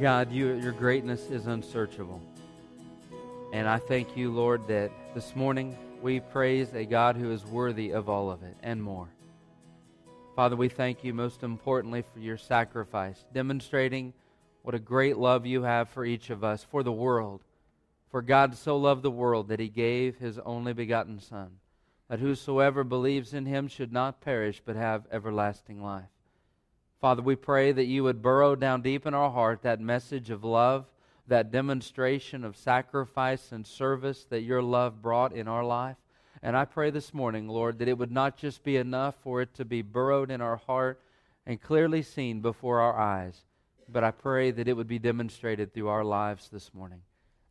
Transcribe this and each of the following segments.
God, you, your greatness is unsearchable. And I thank you, Lord, that this morning we praise a God who is worthy of all of it and more. Father, we thank you most importantly for your sacrifice, demonstrating what a great love you have for each of us, for the world. For God so loved the world that he gave his only begotten Son, that whosoever believes in him should not perish but have everlasting life. Father, we pray that you would burrow down deep in our heart that message of love, that demonstration of sacrifice and service that your love brought in our life. And I pray this morning, Lord, that it would not just be enough for it to be burrowed in our heart and clearly seen before our eyes, but I pray that it would be demonstrated through our lives this morning.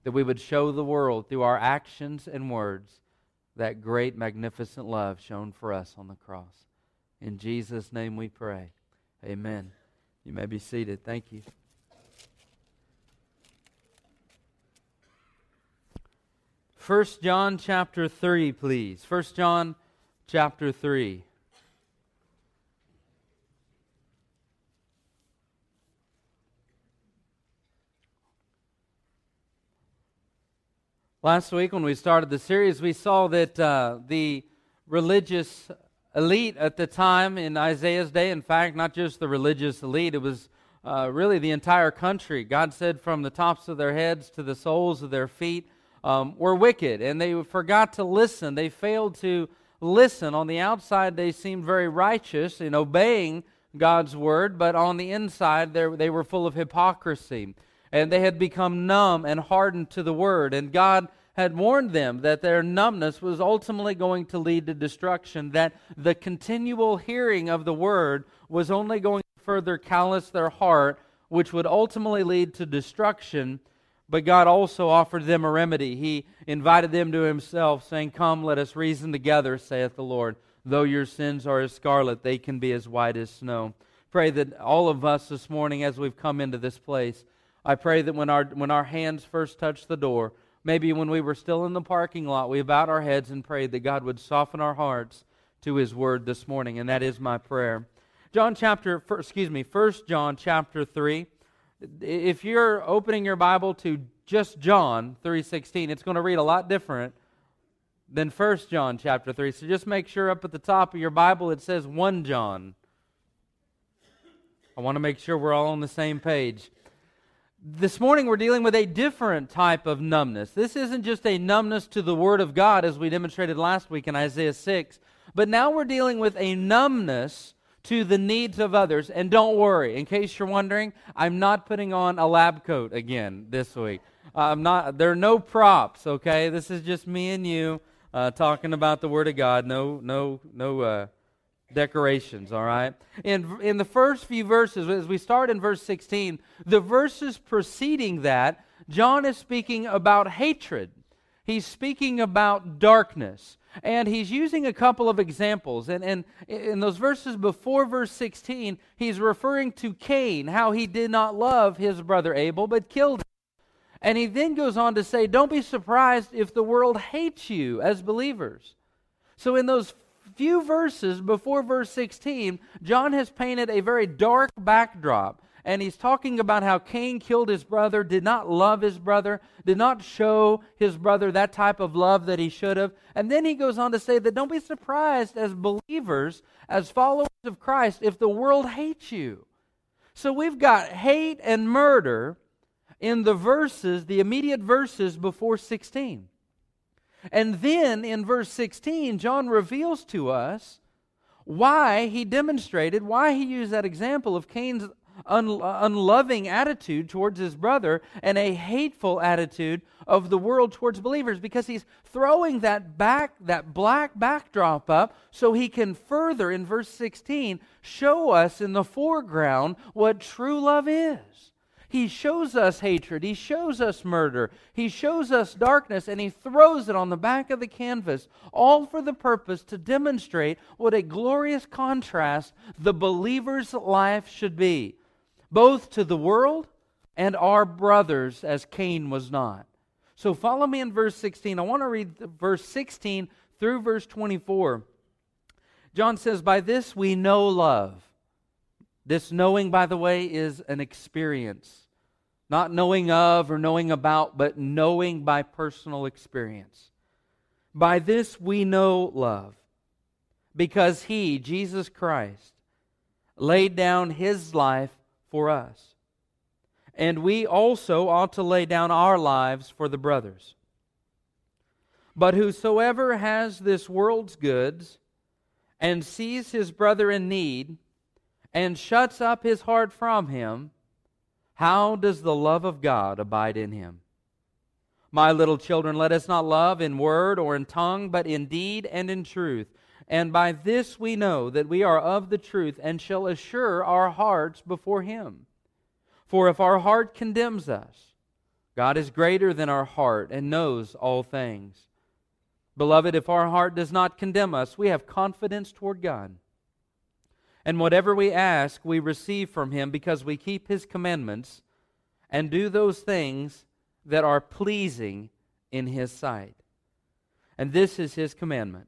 That we would show the world through our actions and words that great, magnificent love shown for us on the cross. In Jesus' name we pray. Amen. You may be seated. Thank you. First John chapter 3, please. First John chapter 3. Last week, when we started the series, we saw that uh, the religious elite at the time in Isaiah's day. In fact, not just the religious elite, it was uh, really the entire country. God said, from the tops of their heads to the soles of their feet, um, were wicked, and they forgot to listen. They failed to listen. On the outside, they seemed very righteous in obeying God's word, but on the inside, they were full of hypocrisy. And they had become numb and hardened to the word. And God had warned them that their numbness was ultimately going to lead to destruction, that the continual hearing of the word was only going to further callous their heart, which would ultimately lead to destruction. But God also offered them a remedy. He invited them to Himself, saying, Come, let us reason together, saith the Lord. Though your sins are as scarlet, they can be as white as snow. Pray that all of us this morning, as we've come into this place, I pray that when our, when our hands first touch the door, Maybe when we were still in the parking lot, we bowed our heads and prayed that God would soften our hearts to his word this morning, and that is my prayer. John chapter, excuse me, First John chapter 3. If you're opening your Bible to just John 3:16, it's going to read a lot different than First John chapter 3. So just make sure up at the top of your Bible it says 1 John. I want to make sure we're all on the same page. This morning we're dealing with a different type of numbness. This isn't just a numbness to the Word of God as we demonstrated last week in Isaiah 6, but now we're dealing with a numbness to the needs of others. And don't worry, in case you're wondering, I'm not putting on a lab coat again this week. I'm not. There are no props. Okay, this is just me and you uh, talking about the Word of God. No, no, no uh, decorations, all right? In, in the first few verses, as we start in verse 16, the verses preceding that, John is speaking about hatred. He's speaking about darkness. And he's using a couple of examples. And, and in those verses before verse 16, he's referring to Cain, how he did not love his brother Abel, but killed him. And he then goes on to say, Don't be surprised if the world hates you as believers. So, in those few verses before verse 16, John has painted a very dark backdrop. And he's talking about how Cain killed his brother, did not love his brother, did not show his brother that type of love that he should have. And then he goes on to say that don't be surprised as believers, as followers of Christ, if the world hates you. So we've got hate and murder in the verses, the immediate verses before 16. And then in verse 16, John reveals to us why he demonstrated, why he used that example of Cain's un- unloving attitude towards his brother and a hateful attitude of the world towards believers because he's throwing that back that black backdrop up so he can further in verse 16 show us in the foreground what true love is he shows us hatred. He shows us murder. He shows us darkness, and he throws it on the back of the canvas, all for the purpose to demonstrate what a glorious contrast the believer's life should be, both to the world and our brothers, as Cain was not. So follow me in verse 16. I want to read verse 16 through verse 24. John says, By this we know love this knowing, by the way, is an experience. Not knowing of or knowing about, but knowing by personal experience. By this we know love, because He, Jesus Christ, laid down His life for us. And we also ought to lay down our lives for the brothers. But whosoever has this world's goods and sees his brother in need and shuts up his heart from him, how does the love of God abide in him? My little children, let us not love in word or in tongue, but in deed and in truth. And by this we know that we are of the truth and shall assure our hearts before him. For if our heart condemns us, God is greater than our heart and knows all things. Beloved, if our heart does not condemn us, we have confidence toward God. And whatever we ask, we receive from Him because we keep His commandments and do those things that are pleasing in His sight. And this is His commandment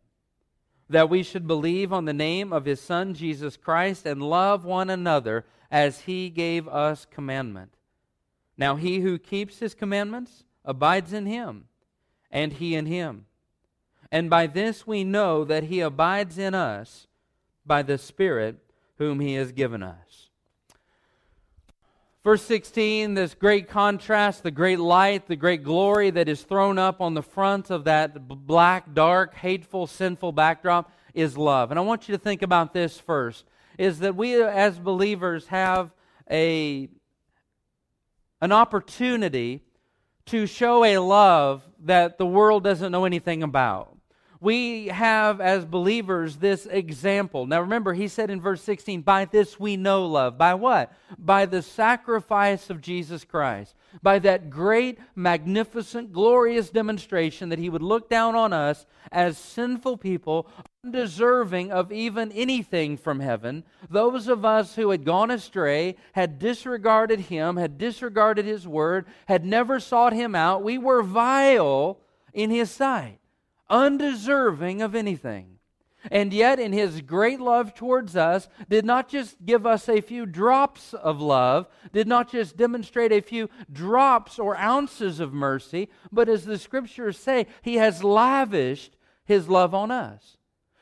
that we should believe on the name of His Son, Jesus Christ, and love one another as he gave us commandment. Now he who keeps his commandments abides in him, and he in him. And by this we know that he abides in us by the Spirit whom he has given us. Verse 16, this great contrast, the great light, the great glory that is thrown up on the front of that black, dark, hateful, sinful backdrop is love. And I want you to think about this first is that we as believers have a, an opportunity to show a love that the world doesn't know anything about we have as believers this example. Now remember, he said in verse 16, By this we know love. By what? By the sacrifice of Jesus Christ. By that great, magnificent, glorious demonstration that he would look down on us as sinful people, undeserving of even anything from heaven. Those of us who had gone astray, had disregarded him, had disregarded his word, had never sought him out. We were vile in his sight undeserving of anything. And yet, in his great love towards us, did not just give us a few drops of love, did not just demonstrate a few drops or ounces of mercy, but as the scriptures say, he has lavished his love on us.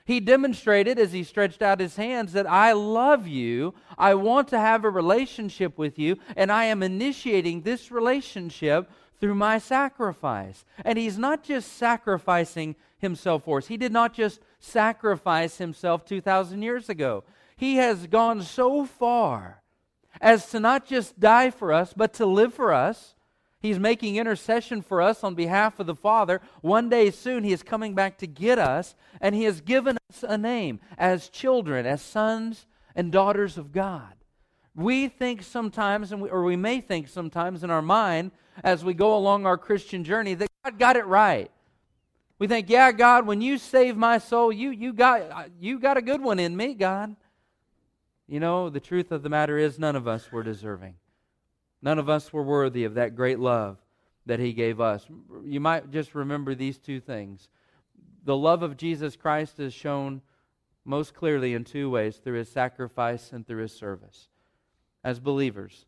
He demonstrated as he stretched out his hands that I love you, I want to have a relationship with you, and I am initiating this relationship through my sacrifice. And he's not just sacrificing himself for us, he did not just sacrifice himself 2,000 years ago. He has gone so far as to not just die for us, but to live for us. He's making intercession for us on behalf of the Father. One day soon, He is coming back to get us, and He has given us a name as children, as sons and daughters of God. We think sometimes, or we may think sometimes in our mind, as we go along our Christian journey that God got it right. We think, yeah, God, when you save my soul, you, you, got, you got a good one in me, God. You know, the truth of the matter is, none of us were deserving. None of us were worthy of that great love that He gave us. You might just remember these two things. The love of Jesus Christ is shown most clearly in two ways through His sacrifice and through His service. As believers,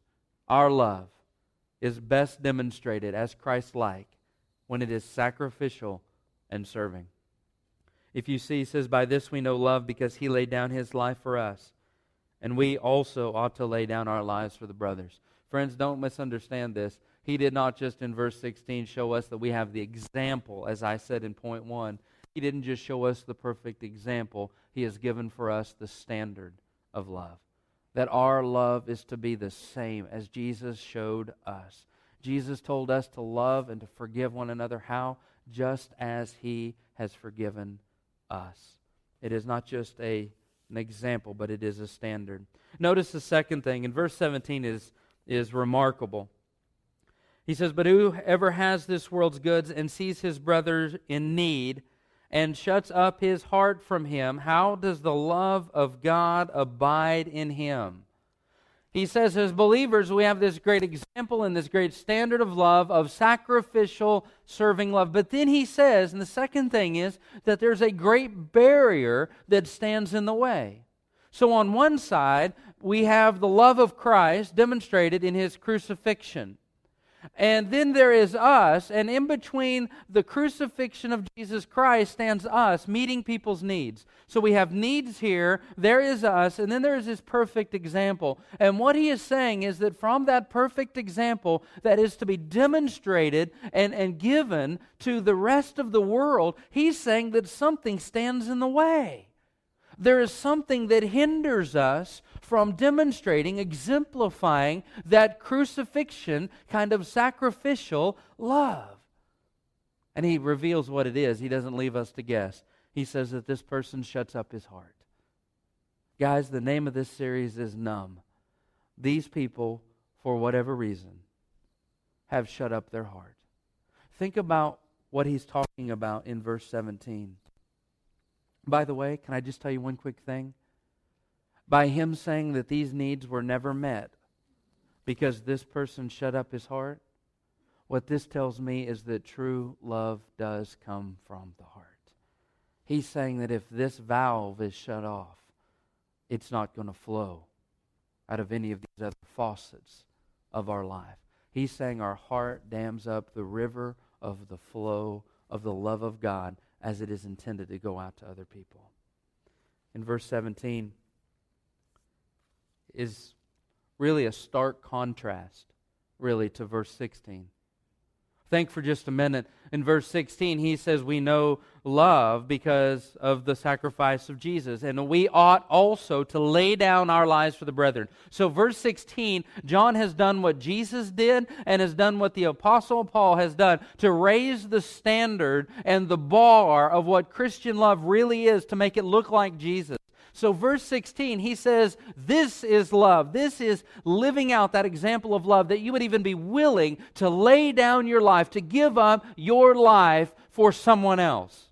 our love is best demonstrated as Christ like when it is sacrificial and serving. If you see, he says, By this we know love because he laid down his life for us. And we also ought to lay down our lives for the brothers. Friends, don't misunderstand this. He did not just in verse 16 show us that we have the example, as I said in point one. He didn't just show us the perfect example, He has given for us the standard of love that our love is to be the same as Jesus showed us. Jesus told us to love and to forgive one another. How? Just as he has forgiven us. It is not just a, an example, but it is a standard. Notice the second thing in verse 17 is, is remarkable. He says, But whoever has this world's goods and sees his brother in need and shuts up his heart from him, how does the love of God abide in him? He says, as believers, we have this great example and this great standard of love, of sacrificial, serving love. But then he says, and the second thing is that there's a great barrier that stands in the way. So, on one side, we have the love of Christ demonstrated in his crucifixion. And then there is us, and in between the crucifixion of Jesus Christ stands us meeting people's needs. So we have needs here, there is us, and then there is this perfect example. And what he is saying is that from that perfect example that is to be demonstrated and, and given to the rest of the world, he's saying that something stands in the way. There is something that hinders us from demonstrating, exemplifying that crucifixion kind of sacrificial love. And he reveals what it is. He doesn't leave us to guess. He says that this person shuts up his heart. Guys, the name of this series is Numb. These people, for whatever reason, have shut up their heart. Think about what he's talking about in verse 17. By the way, can I just tell you one quick thing? by him saying that these needs were never met because this person shut up his heart, what this tells me is that true love does come from the heart. He's saying that if this valve is shut off, it's not going to flow out of any of these other faucets of our life. He's saying our heart dams up the river of the flow of the love of God as it is intended to go out to other people. In verse 17, is really a stark contrast, really, to verse 16. Think for just a minute. In verse 16, he says, We know love because of the sacrifice of Jesus, and we ought also to lay down our lives for the brethren. So, verse 16, John has done what Jesus did and has done what the Apostle Paul has done to raise the standard and the bar of what Christian love really is to make it look like Jesus. So, verse 16, he says, This is love. This is living out that example of love that you would even be willing to lay down your life, to give up your life for someone else.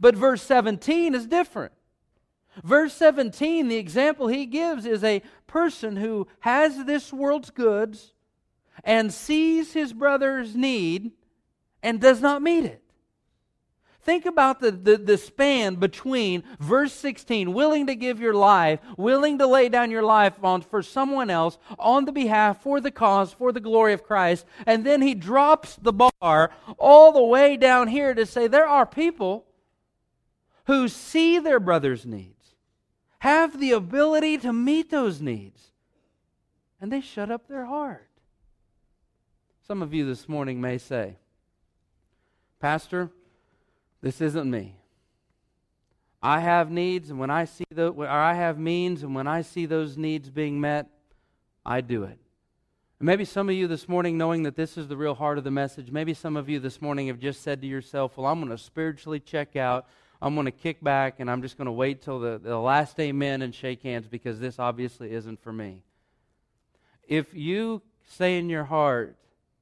But verse 17 is different. Verse 17, the example he gives is a person who has this world's goods and sees his brother's need and does not meet it. Think about the, the, the, span between verse 16, willing to give your life, willing to lay down your life on, for someone else, on the behalf, for the cause, for the glory of Christ. And then he drops the bar all the way down here to say there are people who see their brother's needs, have the ability to meet those needs, and they shut up their heart. Some of you this morning may say, Pastor, this isn't me. I have needs, and when I see the, or I have means, and when I see those needs being met, I do it. And maybe some of you this morning, knowing that this is the real heart of the message, maybe some of you this morning have just said to yourself, Well, I'm going to spiritually check out. I'm going to kick back, and I'm just going to wait till the, the last amen and shake hands because this obviously isn't for me. If you say in your heart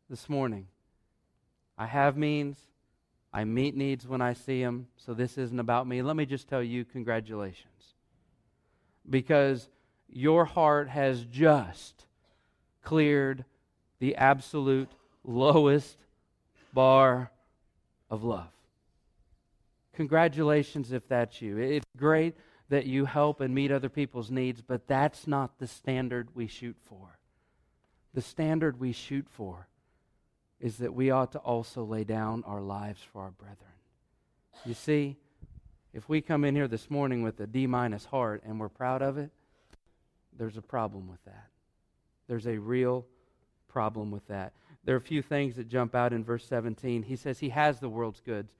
this morning, I have means, I meet needs when I see them, so this isn't about me. Let me just tell you, congratulations. Because your heart has just cleared the absolute lowest bar of love. Congratulations if that's you. It's great that you help and meet other people's needs, but that's not the standard we shoot for. The standard we shoot for is that we ought to also lay down our lives for our brethren. You see, if we come in here this morning with a D minus heart and we're proud of it, there's a problem with that. There's a real problem with that. There are a few things that jump out in verse 17. He says he has the world's goods.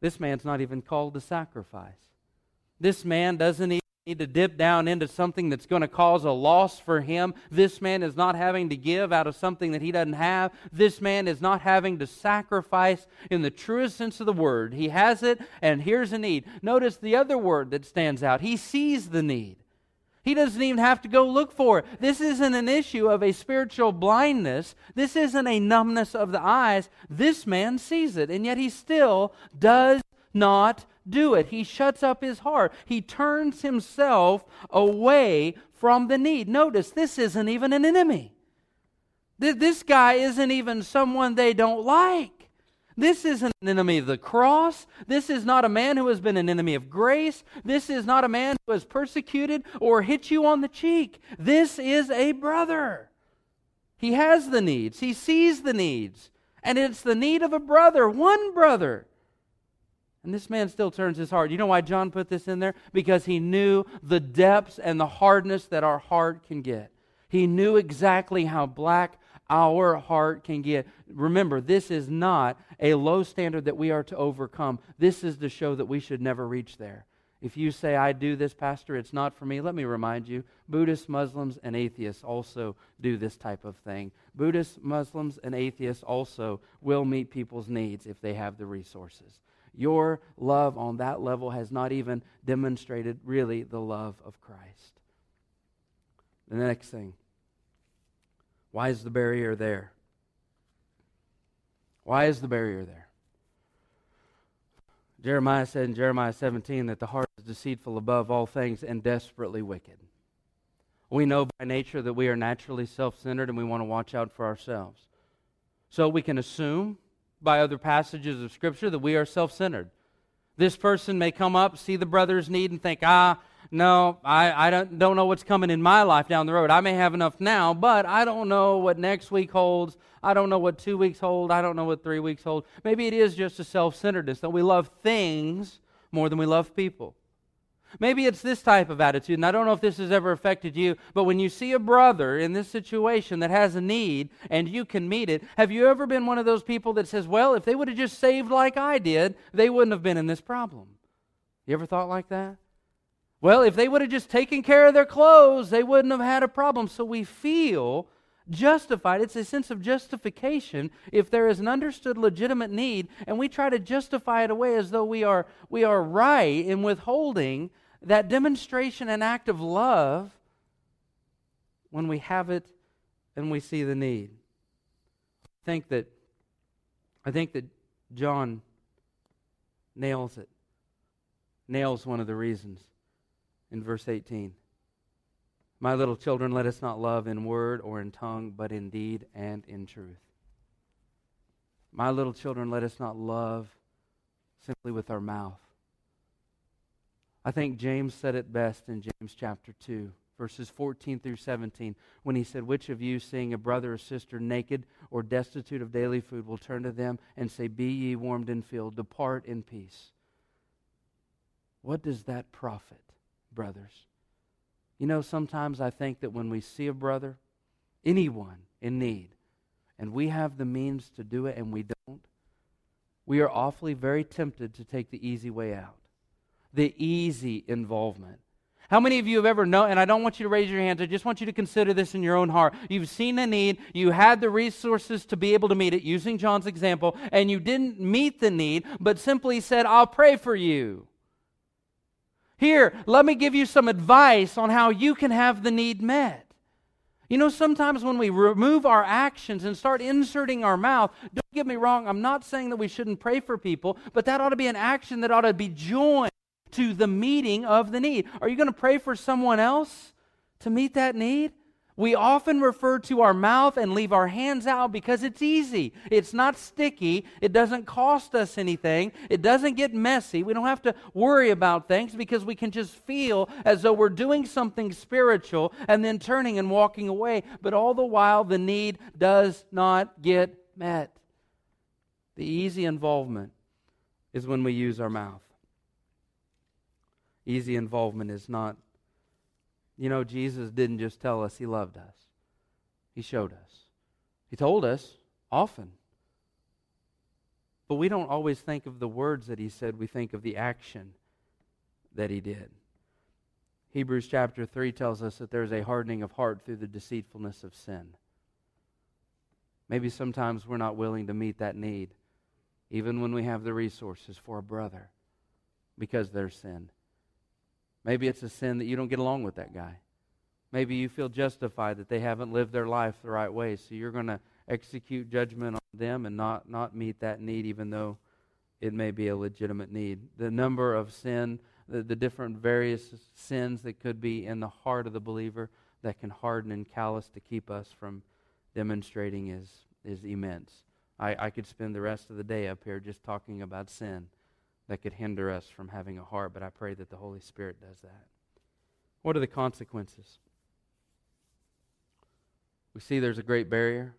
This man's not even called to sacrifice. This man doesn't even need to dip down into something that's going to cause a loss for him. This man is not having to give out of something that he doesn't have. This man is not having to sacrifice in the truest sense of the word. He has it, and here's a need. Notice the other word that stands out. He sees the need. He doesn't even have to go look for it. This isn't an issue of a spiritual blindness. This isn't a numbness of the eyes. This man sees it, and yet he still does not do it. He shuts up his heart. He turns himself away from the need. Notice, this isn't even an enemy. This guy isn't even someone they don't like. This isn't an enemy of the cross. This is not a man who has been an enemy of grace. This is not a man who has persecuted or hit you on the cheek. This is a brother. He has the needs, he sees the needs, and it's the need of a brother, one brother. And this man still turns his heart. You know why John put this in there? Because he knew the depths and the hardness that our heart can get. He knew exactly how black our heart can get. Remember, this is not a low standard that we are to overcome. This is to show that we should never reach there. If you say, I do this, Pastor, it's not for me, let me remind you Buddhists, Muslims, and atheists also do this type of thing. Buddhists, Muslims, and atheists also will meet people's needs if they have the resources. Your love on that level has not even demonstrated really the love of Christ. The next thing why is the barrier there? Why is the barrier there? Jeremiah said in Jeremiah 17 that the heart is deceitful above all things and desperately wicked. We know by nature that we are naturally self centered and we want to watch out for ourselves. So we can assume by other passages of Scripture that we are self centered. This person may come up, see the brother's need, and think, ah, no, I, I don't, don't know what's coming in my life down the road. I may have enough now, but I don't know what next week holds. I don't know what two weeks hold. I don't know what three weeks hold. Maybe it is just a self centeredness that we love things more than we love people. Maybe it's this type of attitude, and I don't know if this has ever affected you, but when you see a brother in this situation that has a need and you can meet it, have you ever been one of those people that says, well, if they would have just saved like I did, they wouldn't have been in this problem? You ever thought like that? Well, if they would have just taken care of their clothes, they wouldn't have had a problem. So we feel justified. It's a sense of justification if there is an understood legitimate need, and we try to justify it away as though we are, we are right in withholding that demonstration and act of love when we have it and we see the need. I think that I think that John nails it. Nails one of the reasons in verse 18. My little children, let us not love in word or in tongue, but in deed and in truth. My little children, let us not love simply with our mouth. I think James said it best in James chapter 2, verses 14 through 17, when he said, Which of you, seeing a brother or sister naked or destitute of daily food, will turn to them and say, Be ye warmed and filled, depart in peace? What does that profit? brothers. You know, sometimes I think that when we see a brother, anyone in need, and we have the means to do it and we don't, we are awfully very tempted to take the easy way out, the easy involvement. How many of you have ever known, and I don't want you to raise your hands, I just want you to consider this in your own heart. You've seen a need, you had the resources to be able to meet it, using John's example, and you didn't meet the need, but simply said, I'll pray for you. Here, let me give you some advice on how you can have the need met. You know, sometimes when we remove our actions and start inserting our mouth, don't get me wrong, I'm not saying that we shouldn't pray for people, but that ought to be an action that ought to be joined to the meeting of the need. Are you going to pray for someone else to meet that need? We often refer to our mouth and leave our hands out because it's easy. It's not sticky. It doesn't cost us anything. It doesn't get messy. We don't have to worry about things because we can just feel as though we're doing something spiritual and then turning and walking away. But all the while, the need does not get met. The easy involvement is when we use our mouth. Easy involvement is not you know, Jesus didn't just tell us he loved us, he showed us. He told us often. But we don't always think of the words that he said, we think of the action that he did. Hebrews chapter 3 tells us that there's a hardening of heart through the deceitfulness of sin. Maybe sometimes we're not willing to meet that need, even when we have the resources for a brother, because there's sin. Maybe it's a sin that you don't get along with that guy. Maybe you feel justified that they haven't lived their life the right way, so you're going to execute judgment on them and not, not meet that need, even though it may be a legitimate need. The number of sin, the, the different various sins that could be in the heart of the believer that can harden and callous to keep us from demonstrating is, is immense. I, I could spend the rest of the day up here just talking about sin that could hinder us from having a heart, but I pray that the Holy Spirit does that. What are the consequences? We see there's a great barrier.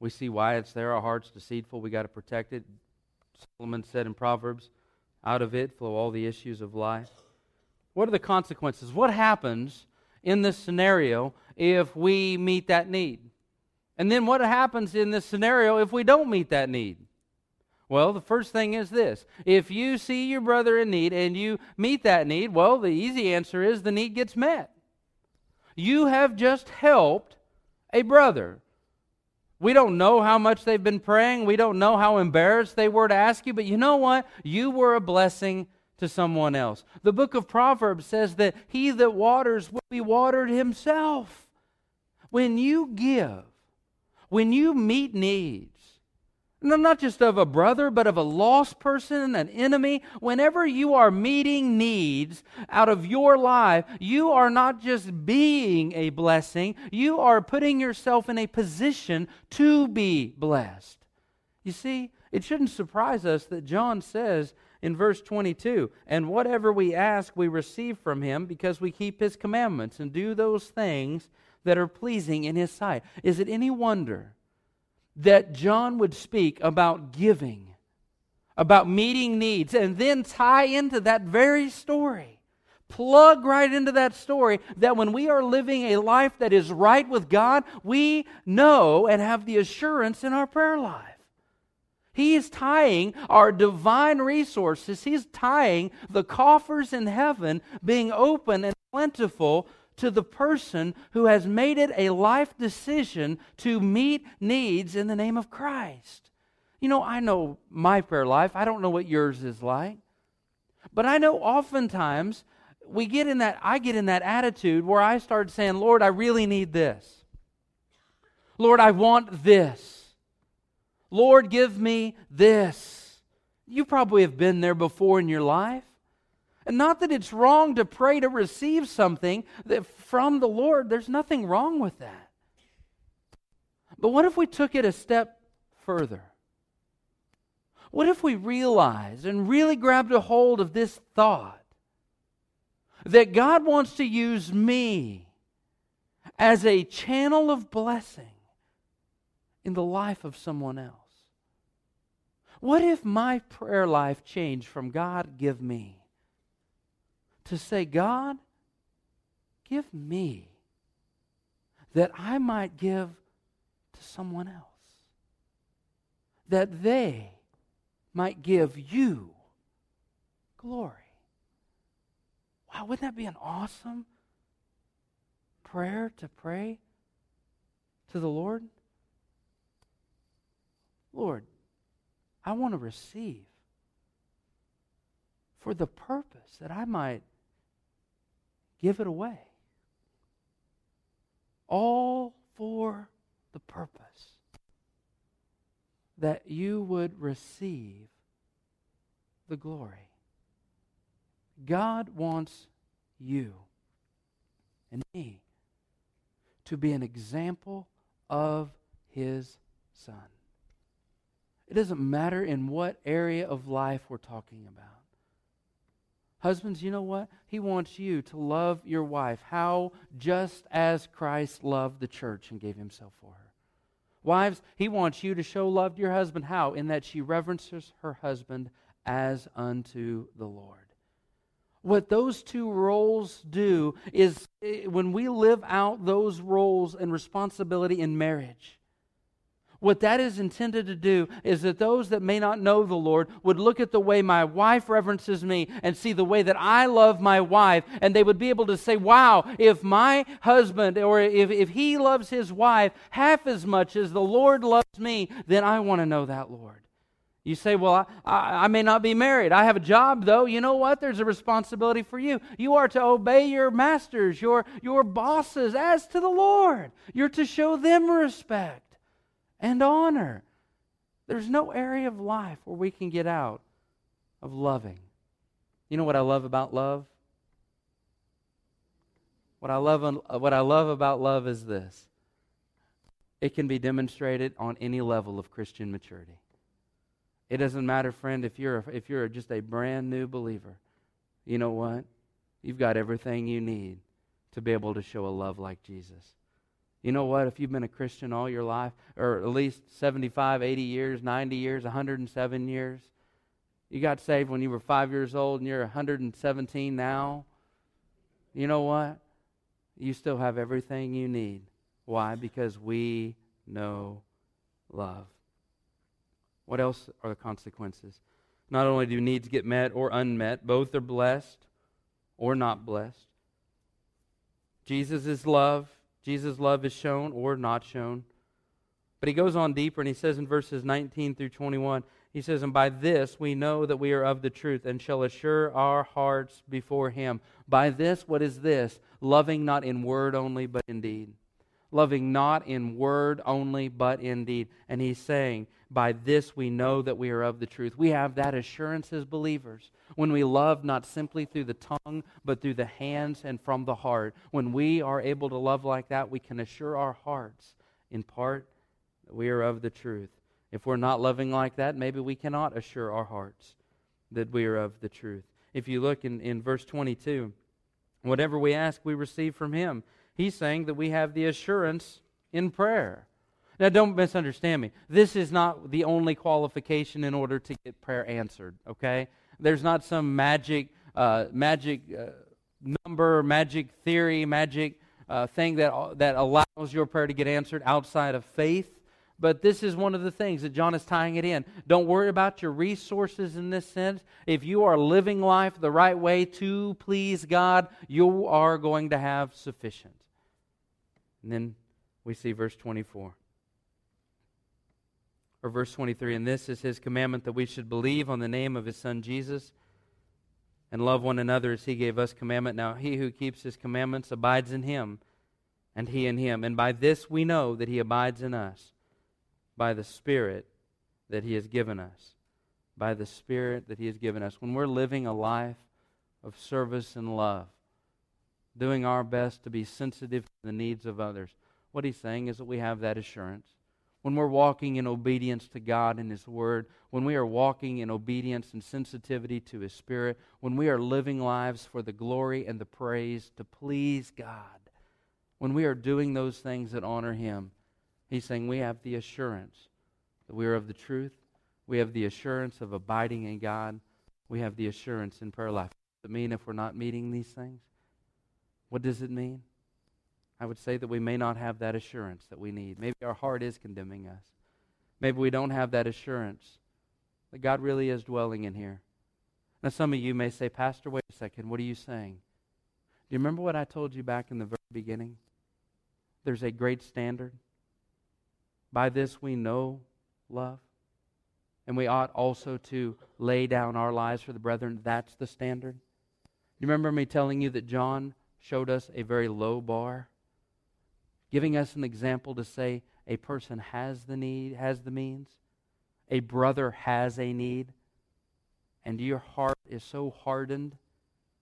We see why it's there. Our heart's deceitful. We got to protect it. Solomon said in Proverbs, out of it flow all the issues of life. What are the consequences? What happens in this scenario if we meet that need? And then what happens in this scenario if we don't meet that need? Well, the first thing is this if you see your brother in need and you meet that need, well, the easy answer is the need gets met. You have just helped a brother. We don't know how much they've been praying. We don't know how embarrassed they were to ask you, but you know what? You were a blessing to someone else. The book of Proverbs says that he that waters will be watered himself. When you give, when you meet needs, not just of a brother, but of a lost person, an enemy. Whenever you are meeting needs out of your life, you are not just being a blessing, you are putting yourself in a position to be blessed. You see, it shouldn't surprise us that John says in verse 22 And whatever we ask, we receive from him because we keep his commandments and do those things that are pleasing in his sight. Is it any wonder? That John would speak about giving, about meeting needs, and then tie into that very story. Plug right into that story that when we are living a life that is right with God, we know and have the assurance in our prayer life. He is tying our divine resources, He's tying the coffers in heaven being open and plentiful to the person who has made it a life decision to meet needs in the name of Christ. You know, I know my prayer life. I don't know what yours is like. But I know oftentimes we get in that I get in that attitude where I start saying, "Lord, I really need this. Lord, I want this. Lord, give me this." You probably have been there before in your life. And not that it's wrong to pray to receive something from the Lord. There's nothing wrong with that. But what if we took it a step further? What if we realized and really grabbed a hold of this thought that God wants to use me as a channel of blessing in the life of someone else? What if my prayer life changed from God, give me? To say, God, give me that I might give to someone else, that they might give you glory. Wow, wouldn't that be an awesome prayer to pray to the Lord? Lord, I want to receive for the purpose that I might give it away. All for the purpose that you would receive the glory. God wants you and me to be an example of His Son. It doesn't matter in what area of life we're talking about. Husbands, you know what? He wants you to love your wife how just as Christ loved the church and gave himself for her. Wives, he wants you to show love to your husband how? In that she reverences her husband as unto the Lord. What those two roles do is eh, when we live out those roles and responsibility in marriage, what that is intended to do is that those that may not know the Lord would look at the way my wife reverences me and see the way that I love my wife, and they would be able to say, Wow, if my husband or if, if he loves his wife half as much as the Lord loves me, then I want to know that Lord. You say, Well, I, I, I, may not be married. I have a job, though. You know what? There's a responsibility for you. You are to obey your masters, your, your bosses, as to the Lord. You're to show them respect and honor. There's no area of life where we can get out of loving. You know what I love about love? What I love, uh, what I love about love is this it can be demonstrated on any level of Christian maturity. It doesn't matter, friend, if you're, if you're just a brand new believer. You know what? You've got everything you need to be able to show a love like Jesus. You know what? If you've been a Christian all your life, or at least 75, 80 years, 90 years, 107 years, you got saved when you were five years old and you're 117 now, you know what? You still have everything you need. Why? Because we know love. What else are the consequences? Not only do needs get met or unmet, both are blessed or not blessed. Jesus' is love, Jesus' love is shown or not shown. But he goes on deeper and he says in verses 19 through 21, he says, And by this we know that we are of the truth and shall assure our hearts before him. By this, what is this? Loving not in word only, but in deed. Loving not in word only, but in deed. And he's saying, By this we know that we are of the truth. We have that assurance as believers. When we love not simply through the tongue, but through the hands and from the heart. When we are able to love like that, we can assure our hearts, in part, that we are of the truth. If we're not loving like that, maybe we cannot assure our hearts that we are of the truth. If you look in, in verse 22, whatever we ask, we receive from Him. He's saying that we have the assurance in prayer. Now, don't misunderstand me. This is not the only qualification in order to get prayer answered, okay? There's not some magic, uh, magic uh, number, magic theory, magic uh, thing that, that allows your prayer to get answered outside of faith. But this is one of the things that John is tying it in. Don't worry about your resources in this sense. If you are living life the right way to please God, you are going to have sufficient. And then we see verse 24. Or verse 23 And this is his commandment that we should believe on the name of his Son Jesus and love one another as he gave us commandment. Now, he who keeps his commandments abides in him, and he in him. And by this we know that he abides in us by the Spirit that He has given us. By the Spirit that He has given us. When we're living a life of service and love, doing our best to be sensitive to the needs of others, what He's saying is that we have that assurance. When we're walking in obedience to God and His Word, when we are walking in obedience and sensitivity to His Spirit, when we are living lives for the glory and the praise to please God, when we are doing those things that honor Him, He's saying we have the assurance that we are of the truth. We have the assurance of abiding in God. We have the assurance in prayer life. What Does it mean if we're not meeting these things? What does it mean? I would say that we may not have that assurance that we need. Maybe our heart is condemning us. Maybe we don't have that assurance that God really is dwelling in here. Now, some of you may say, Pastor, wait a second. What are you saying? Do you remember what I told you back in the very beginning? There's a great standard. By this we know love. And we ought also to lay down our lives for the brethren. That's the standard. You remember me telling you that John showed us a very low bar? Giving us an example to say a person has the need, has the means. A brother has a need. And your heart is so hardened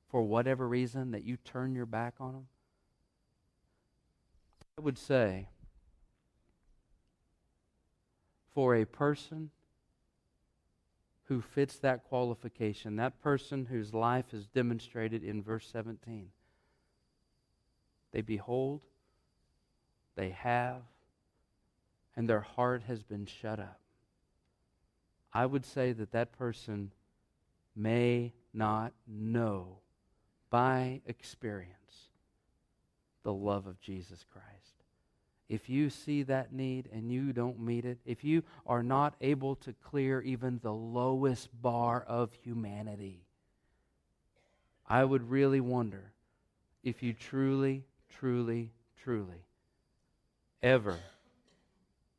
for whatever reason that you turn your back on them. I would say for a person who fits that qualification, that person whose life is demonstrated in verse 17. They behold, they have, and their heart has been shut up. I would say that that person may not know by experience the love of Jesus Christ if you see that need and you don't meet it, if you are not able to clear even the lowest bar of humanity, I would really wonder if you truly, truly, truly ever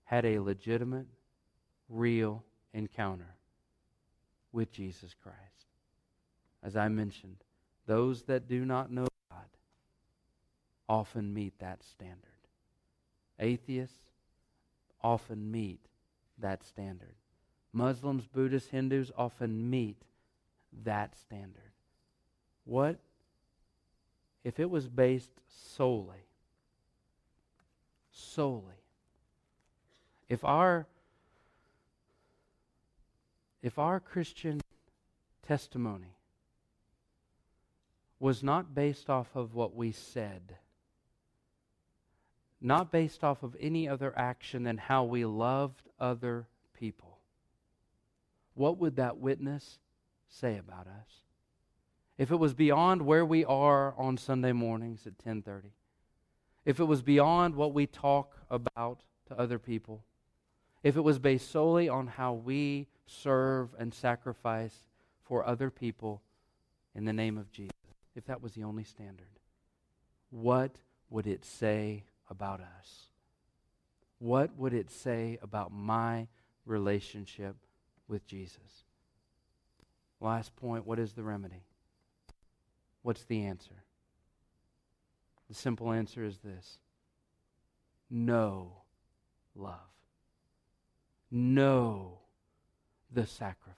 had a legitimate, real encounter with Jesus Christ. As I mentioned, those that do not know God often meet that standard. Atheists often meet that standard. Muslims, Buddhists, Hindus often meet that standard. What if it was based solely, solely, if our if our Christian testimony was not based off of what we said, not based off of any other action than how we loved other people, what would that witness say about us? If it was beyond where we are on Sunday mornings at 10:30, if it was beyond what we talk about to other people, if it was based solely on how we serve and sacrifice for other people in the name of Jesus, if that was the only standard, what would it say about us? What would it say about my relationship with Jesus? Last point what is the remedy? What's the answer? The simple answer is this. Know love, know the sacrifice,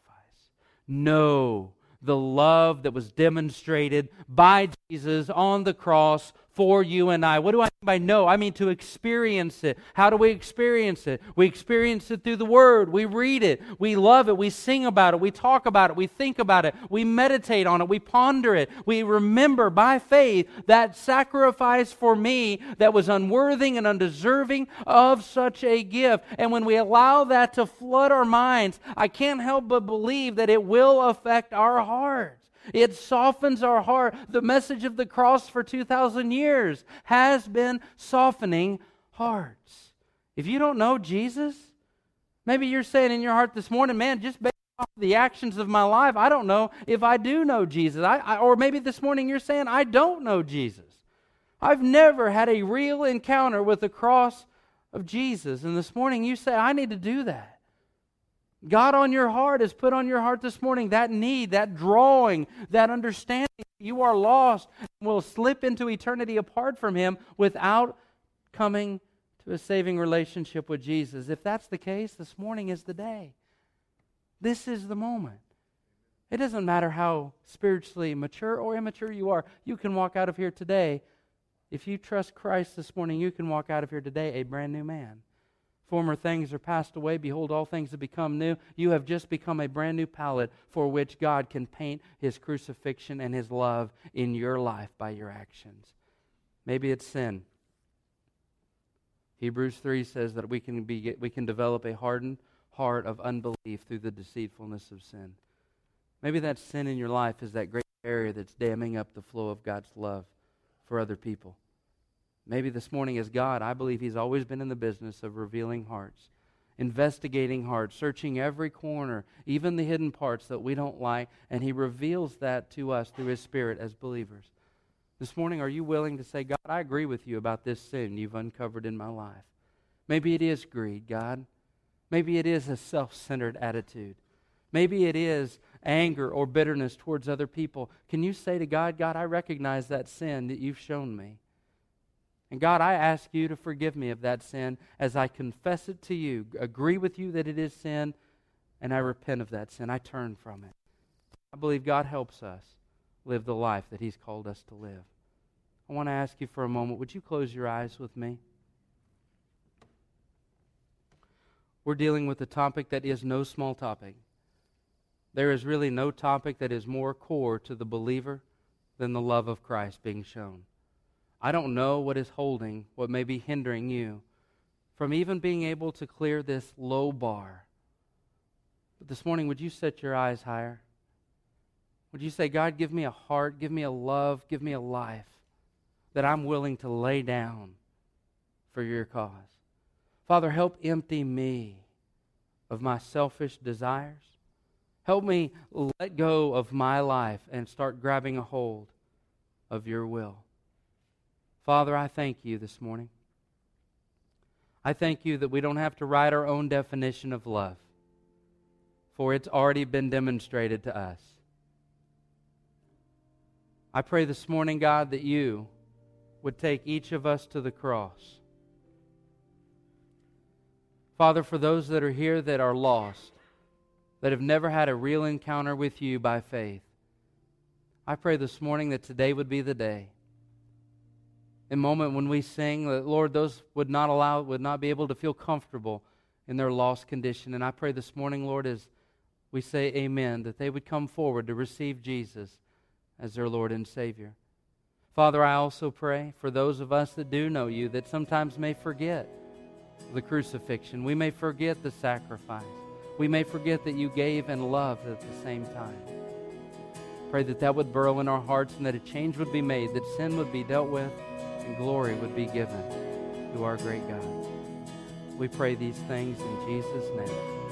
know the love that was demonstrated by Jesus on the cross for you and I. What do I mean by know? I mean to experience it. How do we experience it? We experience it through the Word. We read it. We love it. We sing about it. We talk about it. We think about it. We meditate on it. We ponder it. We remember by faith that sacrifice for me that was unworthy and undeserving of such a gift. And when we allow that to flood our minds, I can't help but believe that it will affect our hearts. It softens our heart. The message of the cross for 2,000 years has been softening hearts. If you don't know Jesus, maybe you're saying in your heart this morning, man, just based off the actions of my life, I don't know if I do know Jesus. I, I, or maybe this morning you're saying, I don't know Jesus. I've never had a real encounter with the cross of Jesus. And this morning you say, I need to do that. God on your heart has put on your heart this morning that need, that drawing, that understanding. You are lost and will slip into eternity apart from Him without coming to a saving relationship with Jesus. If that's the case, this morning is the day. This is the moment. It doesn't matter how spiritually mature or immature you are, you can walk out of here today. If you trust Christ this morning, you can walk out of here today a brand new man. Former things are passed away. Behold, all things have become new. You have just become a brand new palette for which God can paint his crucifixion and his love in your life by your actions. Maybe it's sin. Hebrews 3 says that we can, be, we can develop a hardened heart of unbelief through the deceitfulness of sin. Maybe that sin in your life is that great barrier that's damming up the flow of God's love for other people. Maybe this morning, as God, I believe He's always been in the business of revealing hearts, investigating hearts, searching every corner, even the hidden parts that we don't like, and He reveals that to us through His Spirit as believers. This morning, are you willing to say, God, I agree with you about this sin you've uncovered in my life? Maybe it is greed, God. Maybe it is a self centered attitude. Maybe it is anger or bitterness towards other people. Can you say to God, God, I recognize that sin that you've shown me? And God, I ask you to forgive me of that sin as I confess it to you, agree with you that it is sin, and I repent of that sin. I turn from it. I believe God helps us live the life that He's called us to live. I want to ask you for a moment would you close your eyes with me? We're dealing with a topic that is no small topic. There is really no topic that is more core to the believer than the love of Christ being shown. I don't know what is holding, what may be hindering you from even being able to clear this low bar. But this morning, would you set your eyes higher? Would you say, God, give me a heart, give me a love, give me a life that I'm willing to lay down for your cause? Father, help empty me of my selfish desires. Help me let go of my life and start grabbing a hold of your will. Father, I thank you this morning. I thank you that we don't have to write our own definition of love, for it's already been demonstrated to us. I pray this morning, God, that you would take each of us to the cross. Father, for those that are here that are lost, that have never had a real encounter with you by faith, I pray this morning that today would be the day a moment when we sing that, Lord, those would not allow, would not be able to feel comfortable in their lost condition. And I pray this morning, Lord, as we say amen, that they would come forward to receive Jesus as their Lord and Savior. Father, I also pray for those of us that do know you that sometimes may forget the crucifixion. We may forget the sacrifice. We may forget that you gave and loved at the same time. Pray that that would burrow in our hearts and that a change would be made, that sin would be dealt with, and glory would be given to our great God. We pray these things in Jesus' name.